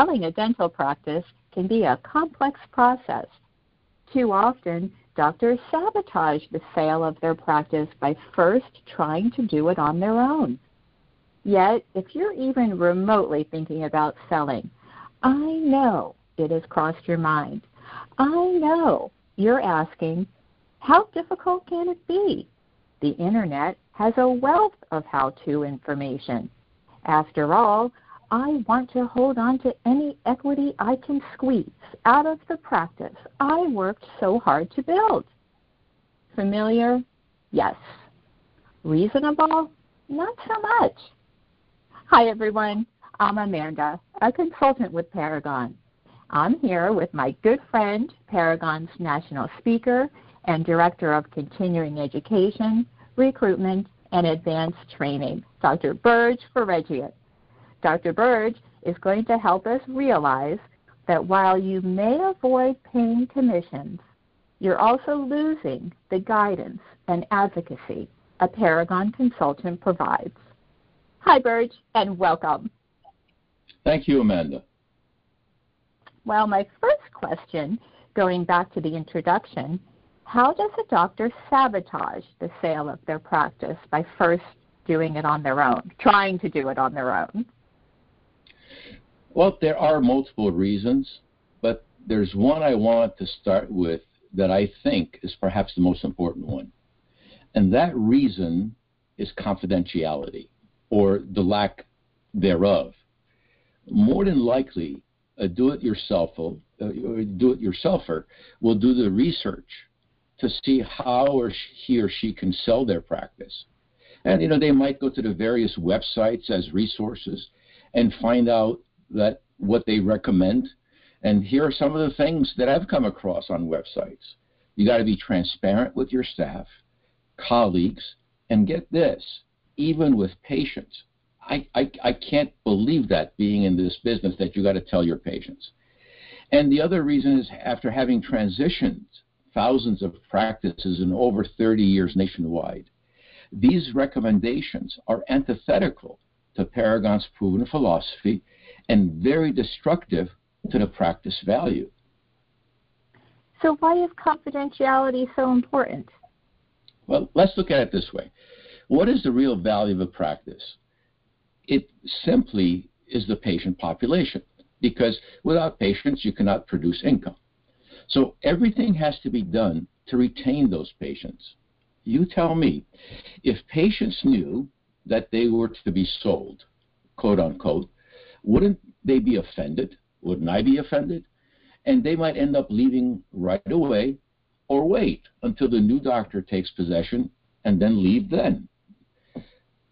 selling a dental practice can be a complex process. Too often, doctors sabotage the sale of their practice by first trying to do it on their own. Yet, if you're even remotely thinking about selling, I know it has crossed your mind. I know you're asking, how difficult can it be? The Internet has a wealth of how to information. After all, I want to hold on to any equity I can squeeze out of the practice I worked so hard to build. Familiar? Yes. Reasonable? Not so much. Hi, everyone. I'm Amanda, a consultant with Paragon. I'm here with my good friend, Paragon's national speaker and director of continuing education, recruitment, and advanced training, Dr. Burge Feregiat. Dr. Burge is going to help us realize that while you may avoid paying commissions, you're also losing the guidance and advocacy a Paragon consultant provides. Hi, Burge, and welcome. Thank you, Amanda. Well, my first question, going back to the introduction, how does a doctor sabotage the sale of their practice by first doing it on their own, trying to do it on their own? Well, there are multiple reasons, but there's one I want to start with that I think is perhaps the most important one. And that reason is confidentiality or the lack thereof. More than likely, a uh, do-it-yourselfer will do the research to see how or he or she can sell their practice. And you know, they might go to the various websites as resources and find out that what they recommend. And here are some of the things that I've come across on websites. You got to be transparent with your staff, colleagues, and get this, even with patients. I, I, I can't believe that being in this business that you got to tell your patients. And the other reason is after having transitioned thousands of practices in over 30 years nationwide, these recommendations are antithetical to Paragon's proven philosophy and very destructive to the practice value. So, why is confidentiality so important? Well, let's look at it this way. What is the real value of a practice? It simply is the patient population, because without patients, you cannot produce income. So, everything has to be done to retain those patients. You tell me, if patients knew that they were to be sold, quote unquote, wouldn't they be offended? Wouldn't I be offended? And they might end up leaving right away or wait until the new doctor takes possession and then leave then.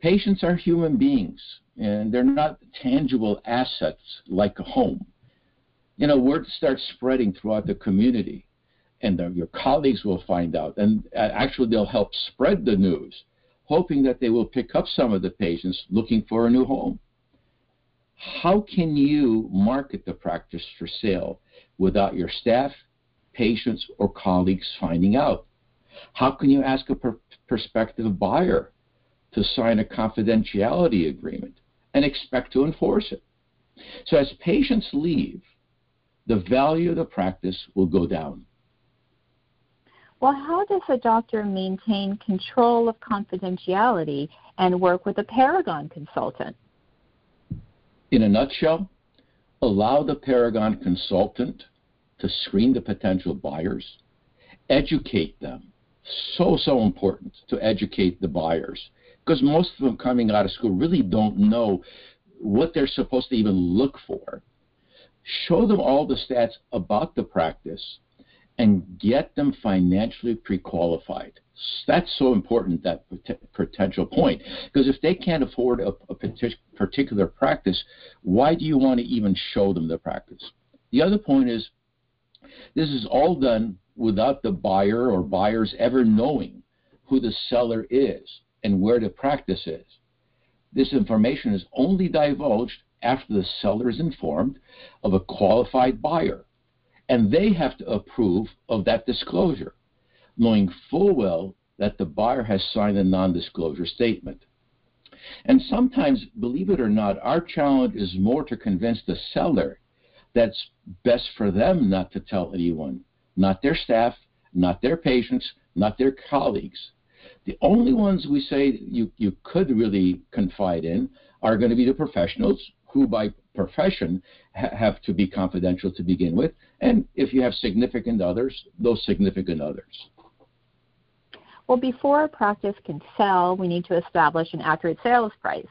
Patients are human beings and they're not tangible assets like a home. You know, word starts spreading throughout the community and the, your colleagues will find out and uh, actually they'll help spread the news hoping that they will pick up some of the patients looking for a new home how can you market the practice for sale without your staff, patients, or colleagues finding out? How can you ask a per- prospective buyer to sign a confidentiality agreement and expect to enforce it? So, as patients leave, the value of the practice will go down. Well, how does a doctor maintain control of confidentiality and work with a Paragon consultant? In a nutshell, allow the Paragon consultant to screen the potential buyers, educate them. So, so important to educate the buyers because most of them coming out of school really don't know what they're supposed to even look for. Show them all the stats about the practice and get them financially pre qualified that's so important that potential point. Because if they can't afford a, a particular practice why do you want to even show them the practice? The other point is this is all done without the buyer or buyers ever knowing who the seller is and where the practice is. This information is only divulged after the seller is informed of a qualified buyer and they have to approve of that disclosure knowing full well that the buyer has signed a non disclosure statement. And sometimes, believe it or not, our challenge is more to convince the seller that's best for them not to tell anyone, not their staff, not their patients, not their colleagues. The only ones we say you, you could really confide in are going to be the professionals who, by profession, ha- have to be confidential to begin with. And if you have significant others, those significant others. Well, before a practice can sell, we need to establish an accurate sales price.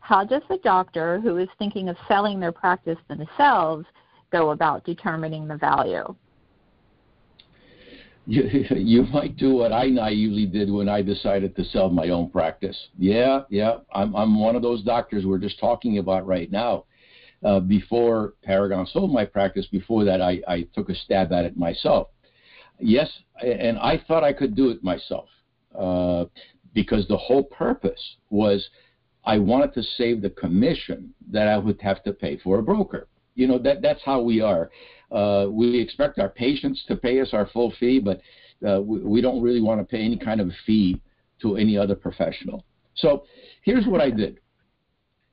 How does the doctor who is thinking of selling their practice themselves go about determining the value? You, you might do what I naively did when I decided to sell my own practice. Yeah, yeah, I'm, I'm one of those doctors we're just talking about right now. Uh, before Paragon sold my practice, before that, I, I took a stab at it myself. Yes, and I thought I could do it myself uh, because the whole purpose was I wanted to save the commission that I would have to pay for a broker. You know that that's how we are. Uh, we expect our patients to pay us our full fee, but uh, we, we, don't really want to pay any kind of fee to any other professional. So here's what I did.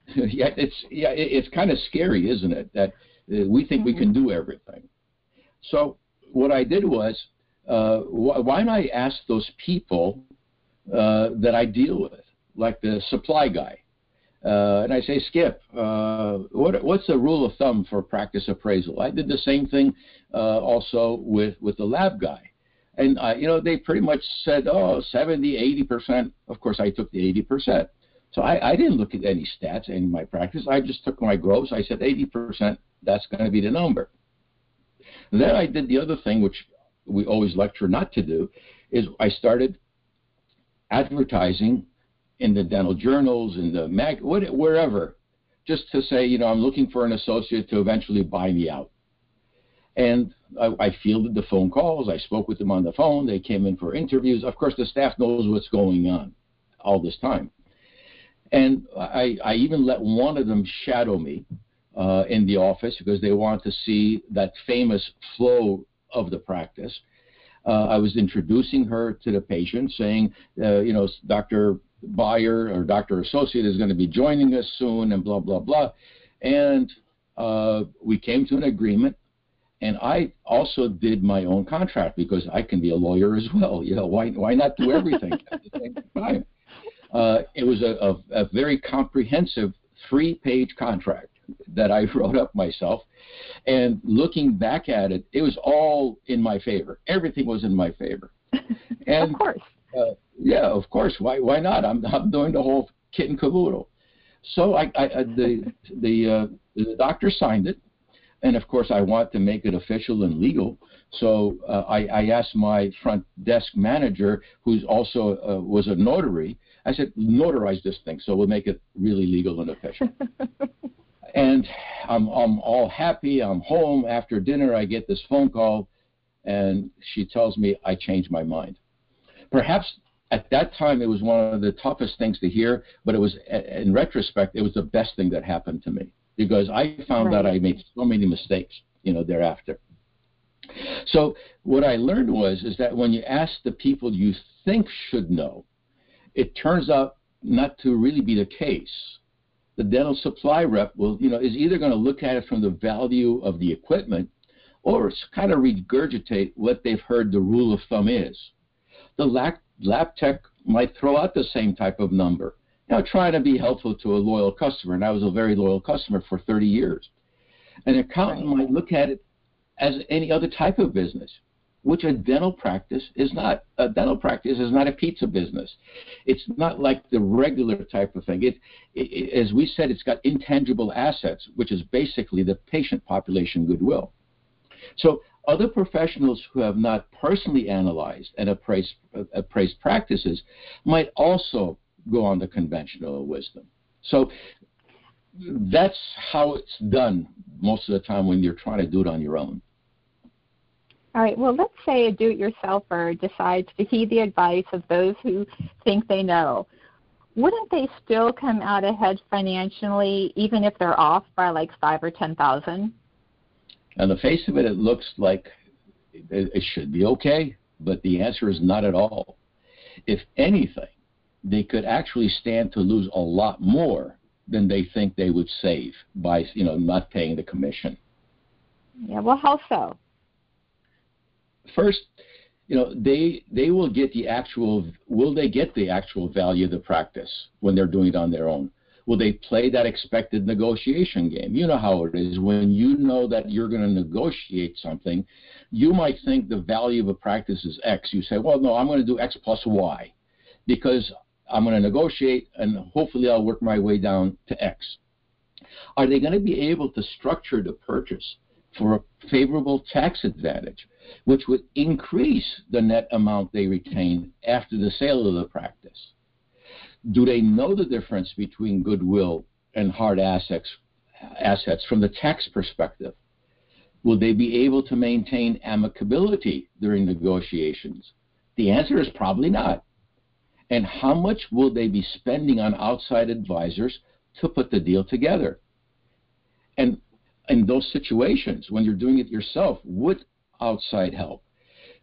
yeah, it's yeah, it's kind of scary, isn't it? That uh, we think mm-hmm. we can do everything. So what I did was uh, wh- why not ask those people uh, that I deal with, like the supply guy? Uh, and I say, Skip, uh, what, what's the rule of thumb for practice appraisal? I did the same thing uh, also with, with the lab guy. And, you know, they pretty much said, oh, 70, 80%. Of course, I took the 80%. So I, I didn't look at any stats in my practice. I just took my gross. I said 80%, that's going to be the number. And then I did the other thing, which we always lecture not to do, is I started advertising in the dental journals, in the mag, wherever, just to say, you know, I'm looking for an associate to eventually buy me out. And I, I fielded the phone calls. I spoke with them on the phone. They came in for interviews. Of course, the staff knows what's going on all this time. And I, I even let one of them shadow me uh, in the office because they want to see that famous flow of the practice. Uh, I was introducing her to the patient, saying, uh, you know, Dr. Buyer or Dr. Associate is going to be joining us soon, and blah, blah, blah. And uh, we came to an agreement. And I also did my own contract because I can be a lawyer as well. You know, why, why not do everything at the same time? Uh, it was a, a, a very comprehensive three page contract that I wrote up myself. And looking back at it, it was all in my favor. Everything was in my favor. And, of course. Uh, yeah, of course. Why? Why not? I'm, I'm doing the whole kit and caboodle. So I, I, I the the uh, the doctor signed it, and of course I want to make it official and legal. So uh, I, I asked my front desk manager, who's also uh, was a notary. I said, notarize this thing, so we'll make it really legal and official. And I'm, I'm all happy. I'm home. After dinner, I get this phone call, and she tells me I changed my mind. Perhaps at that time, it was one of the toughest things to hear, but it was, in retrospect, it was the best thing that happened to me because I found right. out I made so many mistakes, you know, thereafter. So what I learned was is that when you ask the people you think should know, it turns out not to really be the case the dental supply rep will, you know, is either going to look at it from the value of the equipment or kind of regurgitate what they've heard the rule of thumb is. The lab, lab tech might throw out the same type of number, know, trying to be helpful to a loyal customer. And I was a very loyal customer for 30 years. An accountant might look at it as any other type of business which a dental practice is not. A dental practice is not a pizza business. It's not like the regular type of thing. It, it, as we said, it's got intangible assets, which is basically the patient population goodwill. So other professionals who have not personally analyzed and appraised, appraised practices might also go on the conventional wisdom. So that's how it's done most of the time when you're trying to do it on your own. All right. Well, let's say a do-it-yourselfer decides to heed the advice of those who think they know. Wouldn't they still come out ahead financially, even if they're off by like five or ten thousand? On the face of it, it looks like it should be okay, but the answer is not at all. If anything, they could actually stand to lose a lot more than they think they would save by you know not paying the commission. Yeah, well, how so? First, you know, they they will get the actual will they get the actual value of the practice when they're doing it on their own? Will they play that expected negotiation game? You know how it is. When you know that you're going to negotiate something, you might think the value of a practice is X. You say, well, no, I'm going to do X plus Y because I'm going to negotiate and hopefully I'll work my way down to X. Are they going to be able to structure the purchase for a favorable tax advantage, which would increase the net amount they retain after the sale of the practice? do they know the difference between goodwill and hard assets assets from the tax perspective? Will they be able to maintain amicability during negotiations? The answer is probably not. And how much will they be spending on outside advisors to put the deal together? And in those situations, when you're doing it yourself with outside help,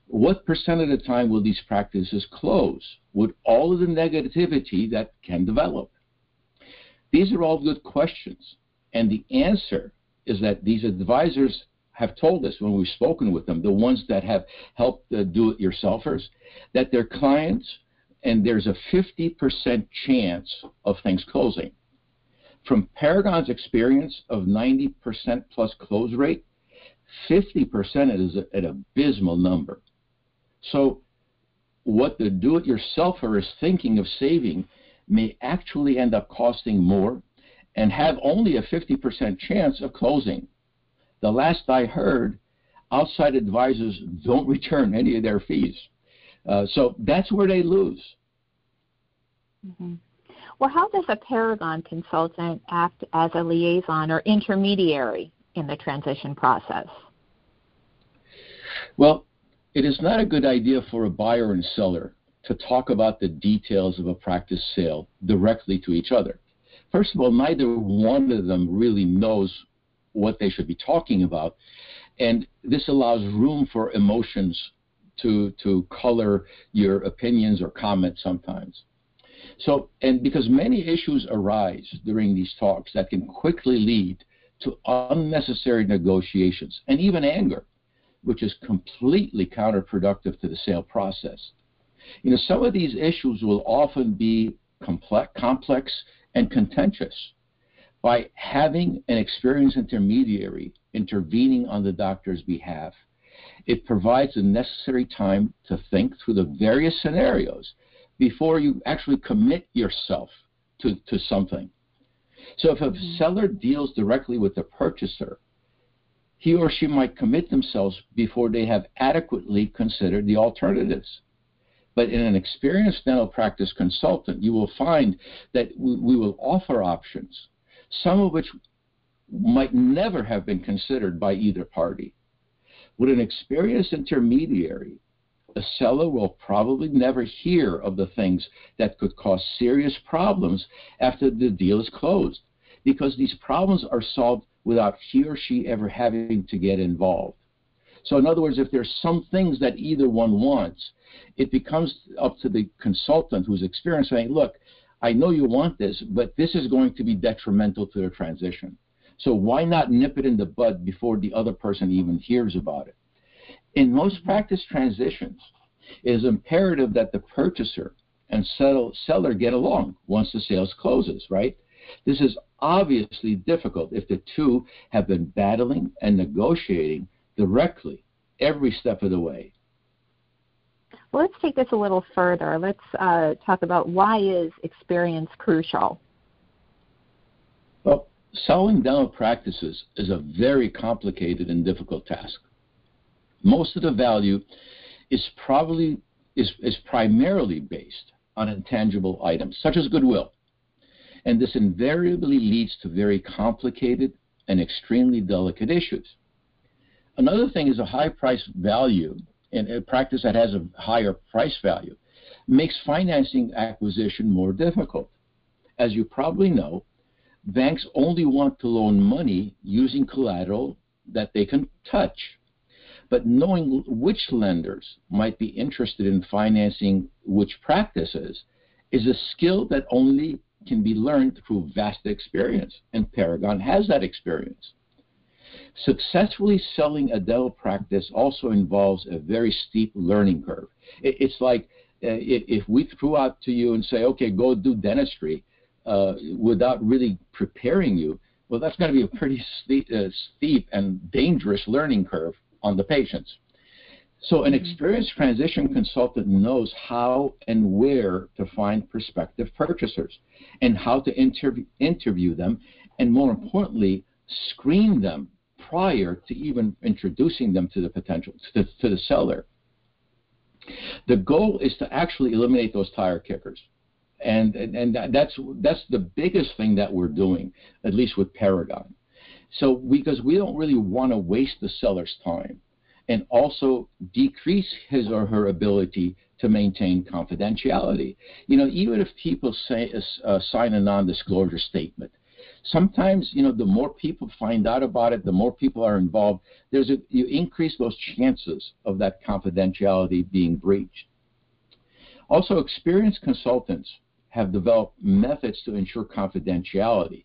what percent of the time will these practices close with all of the negativity that can develop? These are all good questions. And the answer is that these advisors have told us when we've spoken with them, the ones that have helped the do it yourselfers, that their clients, and there's a 50% chance of things closing. From Paragon's experience of 90% plus close rate, 50% is an abysmal number. So, what the do it yourselfer is thinking of saving may actually end up costing more and have only a 50% chance of closing. The last I heard, outside advisors don't return any of their fees. Uh, so that's where they lose. Mm-hmm. Well, how does a Paragon consultant act as a liaison or intermediary in the transition process? Well, it is not a good idea for a buyer and seller to talk about the details of a practice sale directly to each other. First of all, neither one of them really knows what they should be talking about, and this allows room for emotions to to color your opinions or comments sometimes. So, and because many issues arise during these talks that can quickly lead to unnecessary negotiations and even anger which is completely counterproductive to the sale process. You know, some of these issues will often be complex, complex and contentious. By having an experienced intermediary intervening on the doctor's behalf, it provides the necessary time to think through the various scenarios before you actually commit yourself to, to something. So if a mm-hmm. seller deals directly with the purchaser, he or she might commit themselves before they have adequately considered the alternatives. But in an experienced dental practice consultant, you will find that we will offer options, some of which might never have been considered by either party. With an experienced intermediary, a seller will probably never hear of the things that could cause serious problems after the deal is closed because these problems are solved without he or she ever having to get involved. So, in other words, if there's some things that either one wants, it becomes up to the consultant who's experienced saying, look, I know you want this, but this is going to be detrimental to the transition. So why not nip it in the bud before the other person even hears about it? In most practice transitions, it is imperative that the purchaser and seller get along once the sales closes, right? This is obviously difficult if the two have been battling and negotiating directly every step of the way. Well, let's take this a little further. Let's uh, talk about why is experience crucial? Well, selling dental practices is a very complicated and difficult task. Most of the value is probably is, is primarily based on intangible items such as goodwill and this invariably leads to very complicated and extremely delicate issues. Another thing is a high price value, and a practice that has a higher price value makes financing acquisition more difficult. As you probably know, banks only want to loan money using collateral that they can touch. But knowing which lenders might be interested in financing which practices is a skill that only can be learned through vast experience, and Paragon has that experience. Successfully selling a dental practice also involves a very steep learning curve. It's like uh, if we threw out to you and say, okay, go do dentistry uh, without really preparing you, well, that's going to be a pretty steep, uh, steep and dangerous learning curve on the patients. So, an experienced transition consultant knows how and where to find prospective purchasers and how to interview, interview them, and more importantly, screen them prior to even introducing them to the potential to, to the seller. The goal is to actually eliminate those tire kickers. And, and, and that's, that's the biggest thing that we're doing, at least with Paragon. So, because we don't really want to waste the seller's time and also decrease his or her ability to maintain confidentiality. You know, even if people say, uh, sign a non disclosure statement, sometimes you know the more people find out about it the more people are involved there's a you increase those chances of that confidentiality being breached also experienced consultants have developed methods to ensure confidentiality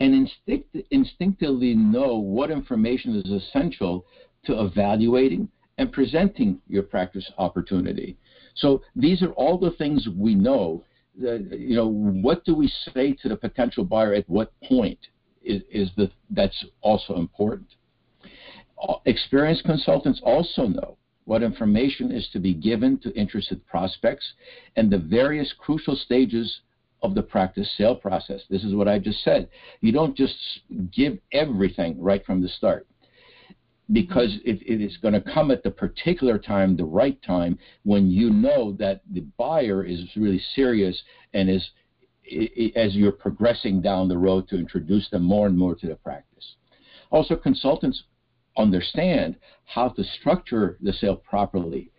and instinct, instinctively know what information is essential to evaluating and presenting your practice opportunity. So these are all the things we know. You know, what do we say to the potential buyer? At what point is, is the that's also important. Experienced consultants also know what information is to be given to interested prospects and the various crucial stages of the practice sale process. This is what I just said. You don't just give everything right from the start because it, it is going to come at the particular time, the right time, when you know that the buyer is really serious and is as you're progressing down the road to introduce them more and more to the practice. Also, consultants understand how to structure the sale properly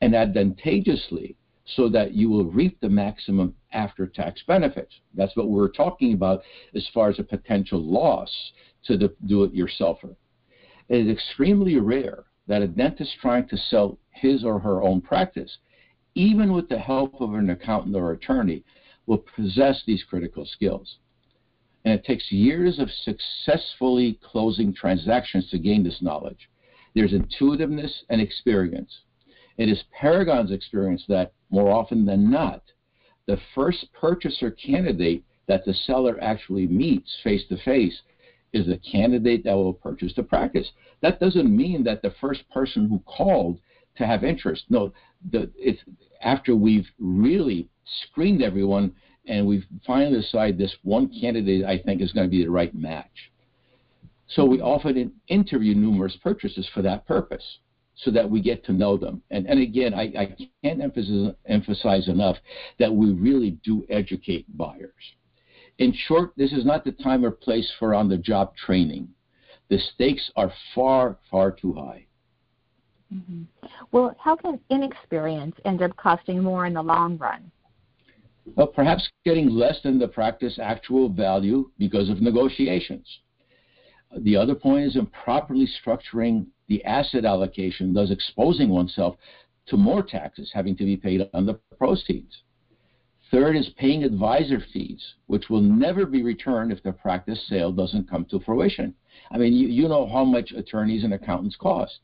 and advantageously so that you will reap the maximum after tax benefits. That's what we're talking about as far as a potential loss to the do it yourselfer. It is extremely rare that a dentist trying to sell his or her own practice, even with the help of an accountant or attorney, will possess these critical skills. And it takes years of successfully closing transactions to gain this knowledge. There's intuitiveness and experience. It is Paragon's experience that, more often than not, the first purchaser candidate that the seller actually meets face to face is the candidate that will purchase the practice. That doesn't mean that the first person who called to have interest. No, the, it's after we've really screened everyone and we've finally decided this one candidate I think is going to be the right match. So we often interview numerous purchasers for that purpose so that we get to know them. And, and again, I, I can't emphasize, emphasize enough that we really do educate buyers. In short, this is not the time or place for on the job training. The stakes are far, far too high. Mm-hmm. Well, how can inexperience end up costing more in the long run? Well, perhaps getting less than the practice actual value because of negotiations. The other point is improperly structuring the asset allocation, thus exposing oneself to more taxes having to be paid on the proceeds. Third is paying advisor fees, which will never be returned if the practice sale doesn't come to fruition. I mean, you, you know how much attorneys and accountants cost.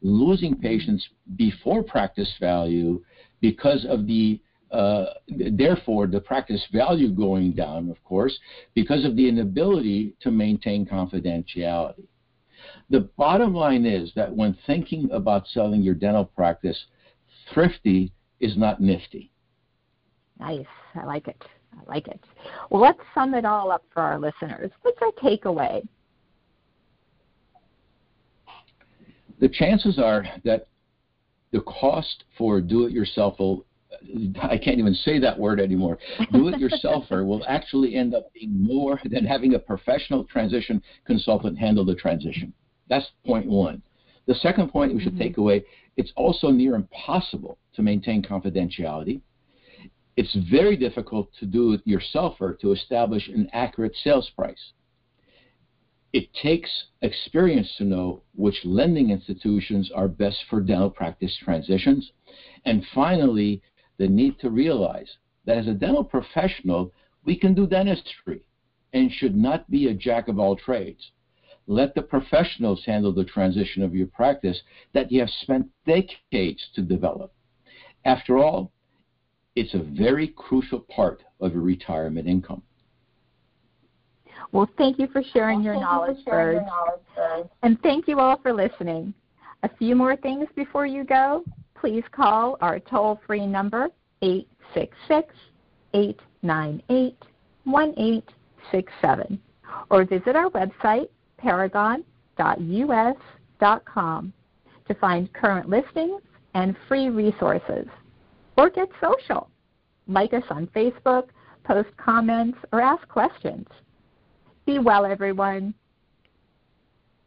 Losing patients before practice value because of the uh, therefore, the practice value going down, of course, because of the inability to maintain confidentiality. The bottom line is that when thinking about selling your dental practice, thrifty is not nifty. Nice. I like it. I like it. Well, let's sum it all up for our listeners. What's our takeaway? The chances are that the cost for do-it-yourselfer I can't even say that word anymore. Do-it-yourselfer will actually end up being more than having a professional transition consultant handle the transition. That's point one. The second point we should mm-hmm. take away: it's also near impossible to maintain confidentiality it's very difficult to do it yourself or to establish an accurate sales price. It takes experience to know which lending institutions are best for dental practice transitions. And finally, the need to realize that as a dental professional, we can do dentistry and should not be a jack of all trades. Let the professionals handle the transition of your practice that you have spent decades to develop. After all, it's a very crucial part of your retirement income. Well, thank you for sharing your knowledge, Burge. And thank you all for listening. A few more things before you go. Please call our toll free number, 866 898 1867, or visit our website, paragon.us.com, to find current listings and free resources. Or get social. Like us on Facebook, post comments, or ask questions. Be well, everyone.